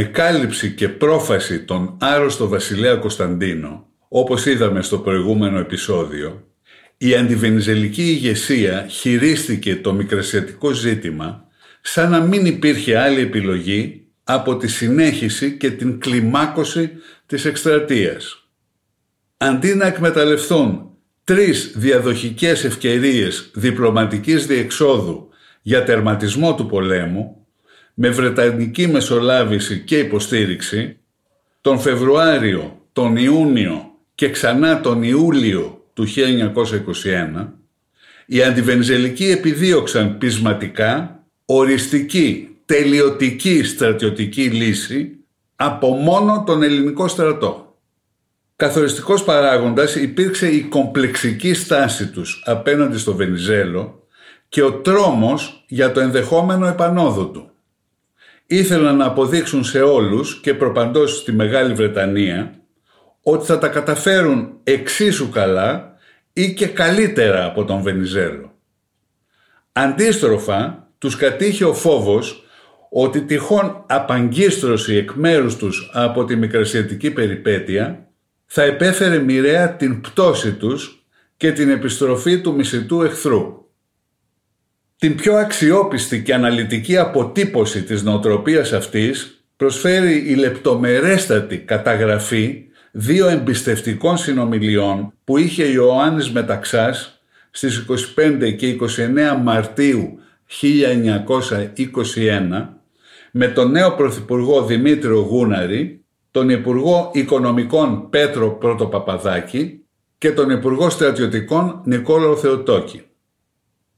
Με κάλυψη και πρόφαση τον άρρωστο βασιλέα Κωνσταντίνο, όπως είδαμε στο προηγούμενο επεισόδιο, η αντιβενιζελική ηγεσία χειρίστηκε το μικρασιατικό ζήτημα σαν να μην υπήρχε άλλη επιλογή από τη συνέχιση και την κλιμάκωση της εκστρατείας. Αντί να εκμεταλλευτούν τρεις διαδοχικές ευκαιρίες διπλωματικής διεξόδου για τερματισμό του πολέμου, με Βρετανική μεσολάβηση και υποστήριξη τον Φεβρουάριο, τον Ιούνιο και ξανά τον Ιούλιο του 1921 οι αντιβενζελικοί επιδίωξαν πεισματικά οριστική, τελειωτική στρατιωτική λύση από μόνο τον ελληνικό στρατό. Καθοριστικός παράγοντας υπήρξε η κομπλεξική στάση τους απέναντι στο Βενιζέλο και ο τρόμος για το ενδεχόμενο επανόδο του ήθελαν να αποδείξουν σε όλους και προπαντός στη Μεγάλη Βρετανία ότι θα τα καταφέρουν εξίσου καλά ή και καλύτερα από τον Βενιζέλο. Αντίστροφα, τους κατήχε ο φόβος ότι τυχόν απαγκίστρωση εκ μέρους τους από τη μικρασιατική περιπέτεια θα επέφερε μοιραία την πτώση τους και την επιστροφή του μισητού εχθρού. Την πιο αξιόπιστη και αναλυτική αποτύπωση της νοοτροπίας αυτής προσφέρει η λεπτομερέστατη καταγραφή δύο εμπιστευτικών συνομιλιών που είχε ο Ιωάννης Μεταξάς στις 25 και 29 Μαρτίου 1921 με τον νέο Πρωθυπουργό Δημήτριο Γούναρη, τον Υπουργό Οικονομικών Πέτρο Πρωτοπαπαδάκη και τον Υπουργό Στρατιωτικών Νικόλαο Θεοτόκη.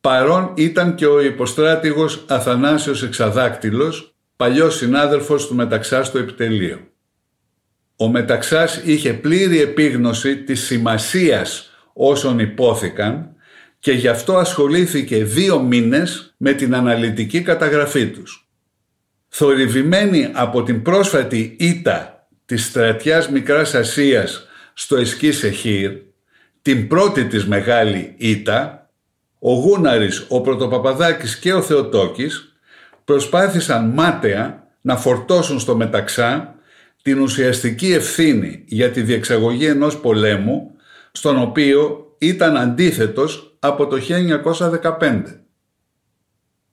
Παρόν ήταν και ο υποστράτηγος Αθανάσιος Εξαδάκτυλος, παλιός συνάδελφος του Μεταξάς στο επιτελείο. Ο Μεταξάς είχε πλήρη επίγνωση της σημασίας όσων υπόθηκαν και γι' αυτό ασχολήθηκε δύο μήνες με την αναλυτική καταγραφή τους. Θορυβημένη από την πρόσφατη ήττα της στρατιάς Μικράς Ασίας στο Εσκή Σεχίρ, την πρώτη της μεγάλη ήττα, ο Γούναρης, ο Πρωτοπαπαδάκης και ο Θεοτόκης προσπάθησαν μάταια να φορτώσουν στο μεταξά την ουσιαστική ευθύνη για τη διεξαγωγή ενός πολέμου στον οποίο ήταν αντίθετος από το 1915.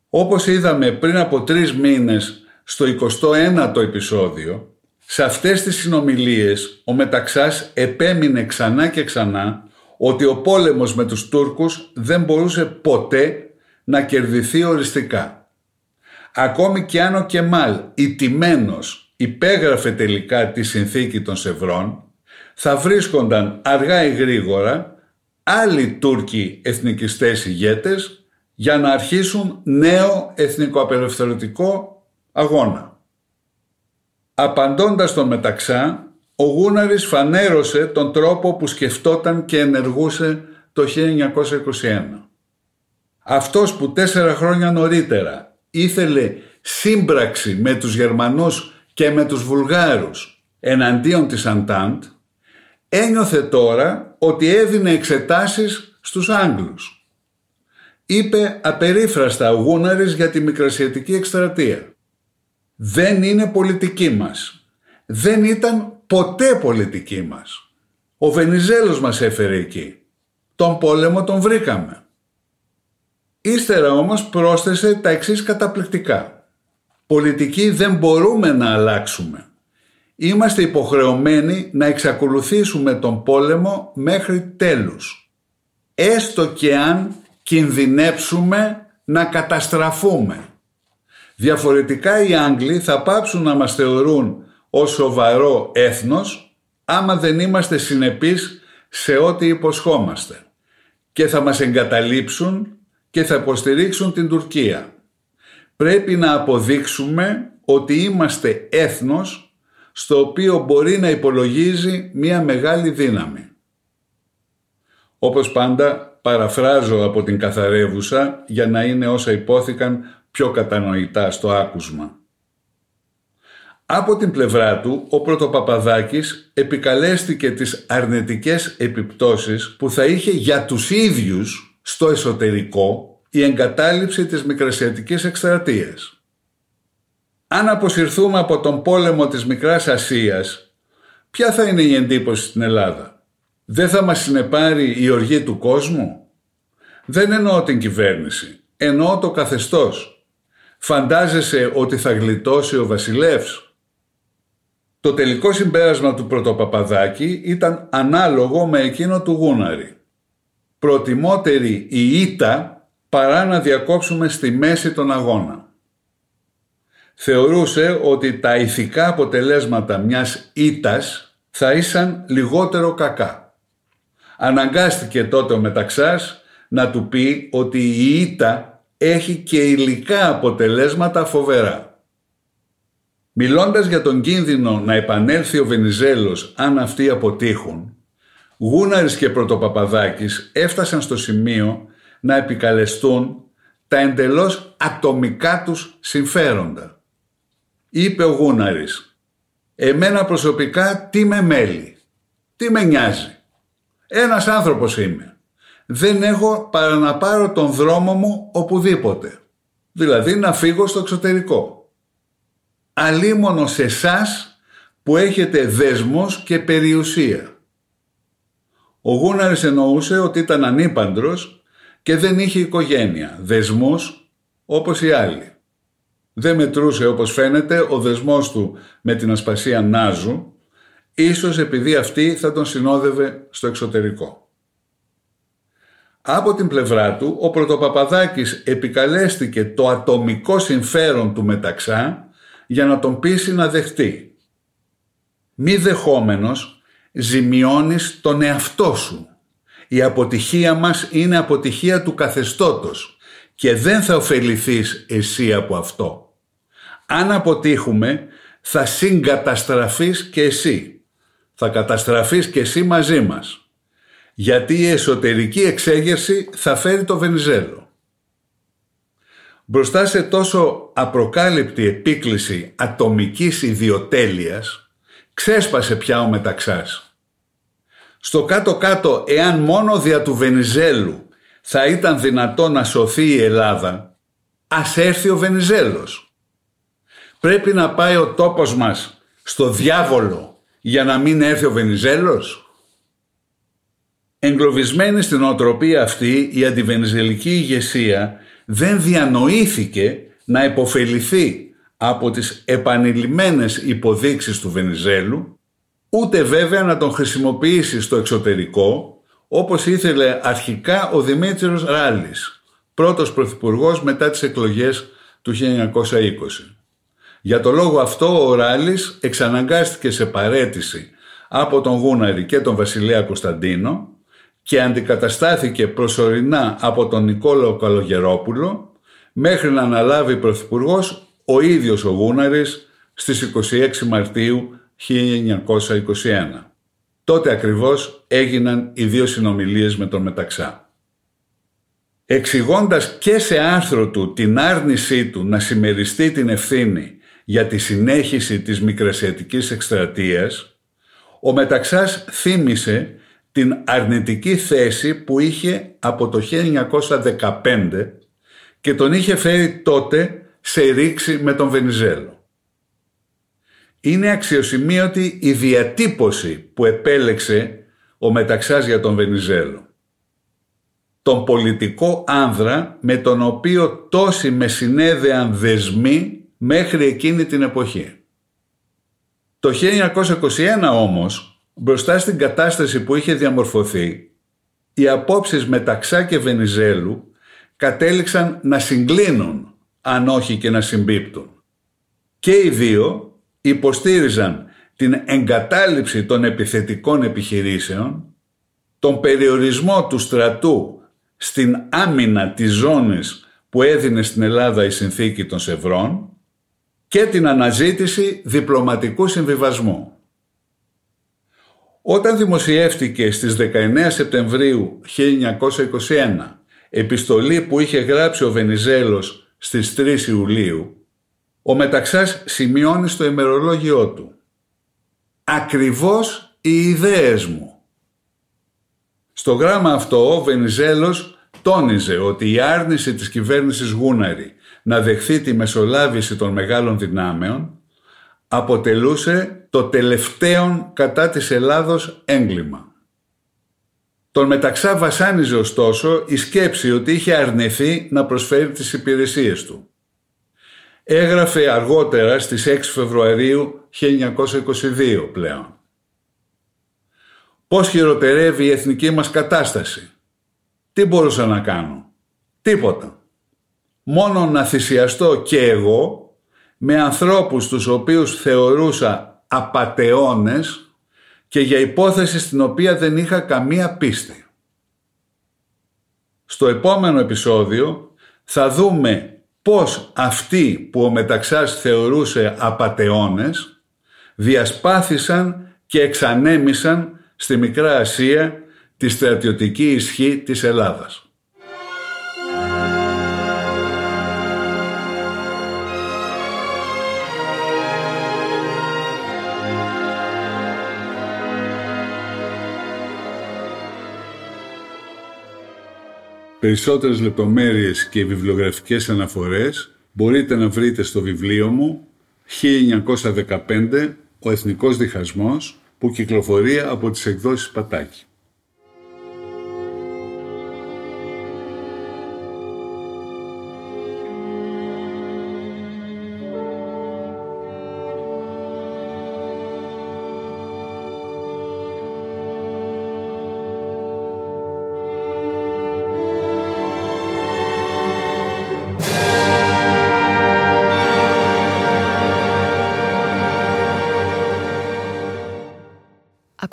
Όπως είδαμε πριν από τρεις μήνες στο 21ο επεισόδιο, σε αυτές τις συνομιλίες ο Μεταξάς επέμεινε ξανά και ξανά ότι ο πόλεμος με τους Τούρκους δεν μπορούσε ποτέ να κερδιθεί οριστικά. Ακόμη και αν ο Κεμάλ ιτημένος υπέγραφε τελικά τη συνθήκη των Σευρών, θα βρίσκονταν αργά ή γρήγορα άλλοι Τούρκοι εθνικιστές ηγέτες για να αρχίσουν νέο εθνικοαπελευθερωτικό αγώνα. Απαντώντας τον Μεταξά, ο Γούναρης φανέρωσε τον τρόπο που σκεφτόταν και ενεργούσε το 1921. Αυτός που τέσσερα χρόνια νωρίτερα ήθελε σύμπραξη με τους Γερμανούς και με τους Βουλγάρους εναντίον της Αντάντ, ένιωθε τώρα ότι έδινε εξετάσεις στους Άγγλους. Είπε απερίφραστα ο Γούναρης για τη μικρασιατική εκστρατεία. «Δεν είναι πολιτική μας. Δεν ήταν ποτέ πολιτική μας. Ο Βενιζέλος μας έφερε εκεί. Τον πόλεμο τον βρήκαμε. Ύστερα όμως πρόσθεσε τα εξής καταπληκτικά. Πολιτική δεν μπορούμε να αλλάξουμε. Είμαστε υποχρεωμένοι να εξακολουθήσουμε τον πόλεμο μέχρι τέλους. Έστω και αν κινδυνέψουμε να καταστραφούμε. Διαφορετικά οι Άγγλοι θα πάψουν να μας θεωρούν ως σοβαρό έθνος άμα δεν είμαστε συνεπείς σε ό,τι υποσχόμαστε και θα μας εγκαταλείψουν και θα υποστηρίξουν την Τουρκία. Πρέπει να αποδείξουμε ότι είμαστε έθνος στο οποίο μπορεί να υπολογίζει μια μεγάλη δύναμη. Όπως πάντα παραφράζω από την καθαρεύουσα για να είναι όσα υπόθηκαν πιο κατανοητά στο άκουσμα. Από την πλευρά του, ο Πρωτοπαπαδάκης επικαλέστηκε τις αρνητικές επιπτώσεις που θα είχε για τους ίδιους στο εσωτερικό η εγκατάλειψη της Μικρασιατικής Εκστρατείας. Αν αποσυρθούμε από τον πόλεμο της Μικράς Ασίας, ποια θα είναι η εντύπωση στην Ελλάδα; Δεν θα μας συνεπάρει η οργή του κόσμου; Δεν εννοώ την κυβέρνηση, εννοώ το καθεστώς. Φαντάζεσαι ότι θα γλιτώσει ο βασιλεύς; Το τελικό συμπέρασμα του Πρωτοπαπαδάκη ήταν ανάλογο με εκείνο του Γούναρη. Προτιμότερη η ήττα παρά να διακόψουμε στη μέση τον αγώνα. Θεωρούσε ότι τα ηθικά αποτελέσματα μιας ήττας θα ήσαν λιγότερο κακά. Αναγκάστηκε τότε ο Μεταξάς να του πει ότι η ήττα έχει και υλικά αποτελέσματα φοβερά. Μιλώντας για τον κίνδυνο να επανέλθει ο Βενιζέλος αν αυτοί αποτύχουν, Γούναρης και Πρωτοπαπαδάκης έφτασαν στο σημείο να επικαλεστούν τα εντελώς ατομικά τους συμφέροντα. Είπε ο Γούναρης «Εμένα προσωπικά τι με μέλει, τι με νοιάζει. Ένας άνθρωπος είμαι. Δεν έχω παρά να πάρω τον δρόμο μου οπουδήποτε. Δηλαδή να φύγω στο εξωτερικό αλίμονο σε εσάς που έχετε δεσμός και περιουσία. Ο Γούναρης εννοούσε ότι ήταν ανήπαντρος και δεν είχε οικογένεια, δεσμούς όπως οι άλλοι. Δεν μετρούσε όπως φαίνεται ο δεσμός του με την ασπασία Νάζου, ίσως επειδή αυτή θα τον συνόδευε στο εξωτερικό. Από την πλευρά του, ο Πρωτοπαπαδάκης επικαλέστηκε το ατομικό συμφέρον του μεταξά για να τον πείσει να δεχτεί. Μη δεχόμενος ζημιώνεις τον εαυτό σου. Η αποτυχία μας είναι αποτυχία του καθεστώτος και δεν θα ωφεληθείς εσύ από αυτό. Αν αποτύχουμε θα συγκαταστραφείς και εσύ. Θα καταστραφείς και εσύ μαζί μας. Γιατί η εσωτερική εξέγερση θα φέρει το Βενιζέλο. Μπροστά σε τόσο απροκάλυπτη επίκληση ατομικής ιδιοτέλειας, ξέσπασε πια ο Μεταξάς. Στο κάτω-κάτω, εάν μόνο δια του Βενιζέλου θα ήταν δυνατό να σωθεί η Ελλάδα, ας έρθει ο Βενιζέλος. Πρέπει να πάει ο τόπος μας στο διάβολο για να μην έρθει ο Βενιζέλος; Εγκλωβισμένη στην οτροπία αυτή η αντιβενιζελική ηγεσία δεν διανοήθηκε να υποφεληθεί από τις επανειλημμένες υποδείξεις του Βενιζέλου, ούτε βέβαια να τον χρησιμοποιήσει στο εξωτερικό, όπως ήθελε αρχικά ο Δημήτριος Ράλης, πρώτος πρωθυπουργός μετά τις εκλογές του 1920. Για το λόγο αυτό ο Ράλης εξαναγκάστηκε σε παρέτηση από τον Γούναρη και τον Βασιλέα Κωνσταντίνο και αντικαταστάθηκε προσωρινά από τον Νικόλαο Καλογερόπουλο μέχρι να αναλάβει πρωθυπουργός ο ίδιος ο Γούναρης στις 26 Μαρτίου 1921. Τότε ακριβώς έγιναν οι δύο συνομιλίες με τον Μεταξά. Εξηγώντας και σε άρθρο του την άρνησή του να συμμεριστεί την ευθύνη για τη συνέχιση της μικρασιατικής εκστρατείας, ο Μεταξάς θύμισε την αρνητική θέση που είχε από το 1915 και τον είχε φέρει τότε σε ρήξη με τον Βενιζέλο. Είναι αξιοσημείωτη η διατύπωση που επέλεξε ο Μεταξάς για τον Βενιζέλο. τον πολιτικό άνδρα με τον οποίο τόσοι με συνέδεαν δεσμοί μέχρι εκείνη την εποχή. Το 1921 όμως, μπροστά στην κατάσταση που είχε διαμορφωθεί, οι απόψεις μεταξά και Βενιζέλου κατέληξαν να συγκλίνουν, αν όχι και να συμπίπτουν. Και οι δύο υποστήριζαν την εγκατάλειψη των επιθετικών επιχειρήσεων, τον περιορισμό του στρατού στην άμυνα της ζώνης που έδινε στην Ελλάδα η συνθήκη των Σευρών και την αναζήτηση διπλωματικού συμβιβασμού. Όταν δημοσιεύτηκε στις 19 Σεπτεμβρίου 1921 επιστολή που είχε γράψει ο Βενιζέλος στις 3 Ιουλίου, ο Μεταξάς σημειώνει στο ημερολόγιό του «Ακριβώς οι ιδέες μου». Στο γράμμα αυτό ο Βενιζέλος τόνιζε ότι η άρνηση της κυβέρνησης Γούναρη να δεχθεί τη μεσολάβηση των μεγάλων δυνάμεων αποτελούσε το τελευταίο κατά της Ελλάδος έγκλημα. Τον μεταξά βασάνιζε ωστόσο η σκέψη ότι είχε αρνηθεί να προσφέρει τις υπηρεσίες του. Έγραφε αργότερα στις 6 Φεβρουαρίου 1922 πλέον. Πώς χειροτερεύει η εθνική μας κατάσταση; Τι μπορούσα να κάνω; Τίποτα. Μόνο να θυσιαστώ και εγώ με ανθρώπους τους οποίους θεωρούσα απατεώνες και για υπόθεση στην οποία δεν είχα καμία πίστη. Στο επόμενο επεισόδιο θα δούμε πώς αυτοί που ο Μεταξάς θεωρούσε απατεώνες διασπάθησαν και εξανέμισαν στη Μικρά Ασία τη στρατιωτική ισχύ της Ελλάδας. Περισσότερες λεπτομέρειες και βιβλιογραφικές αναφορές μπορείτε να βρείτε στο βιβλίο μου 1915 «Ο Εθνικός Διχασμός» που κυκλοφορεί από τις εκδόσεις Πατάκη.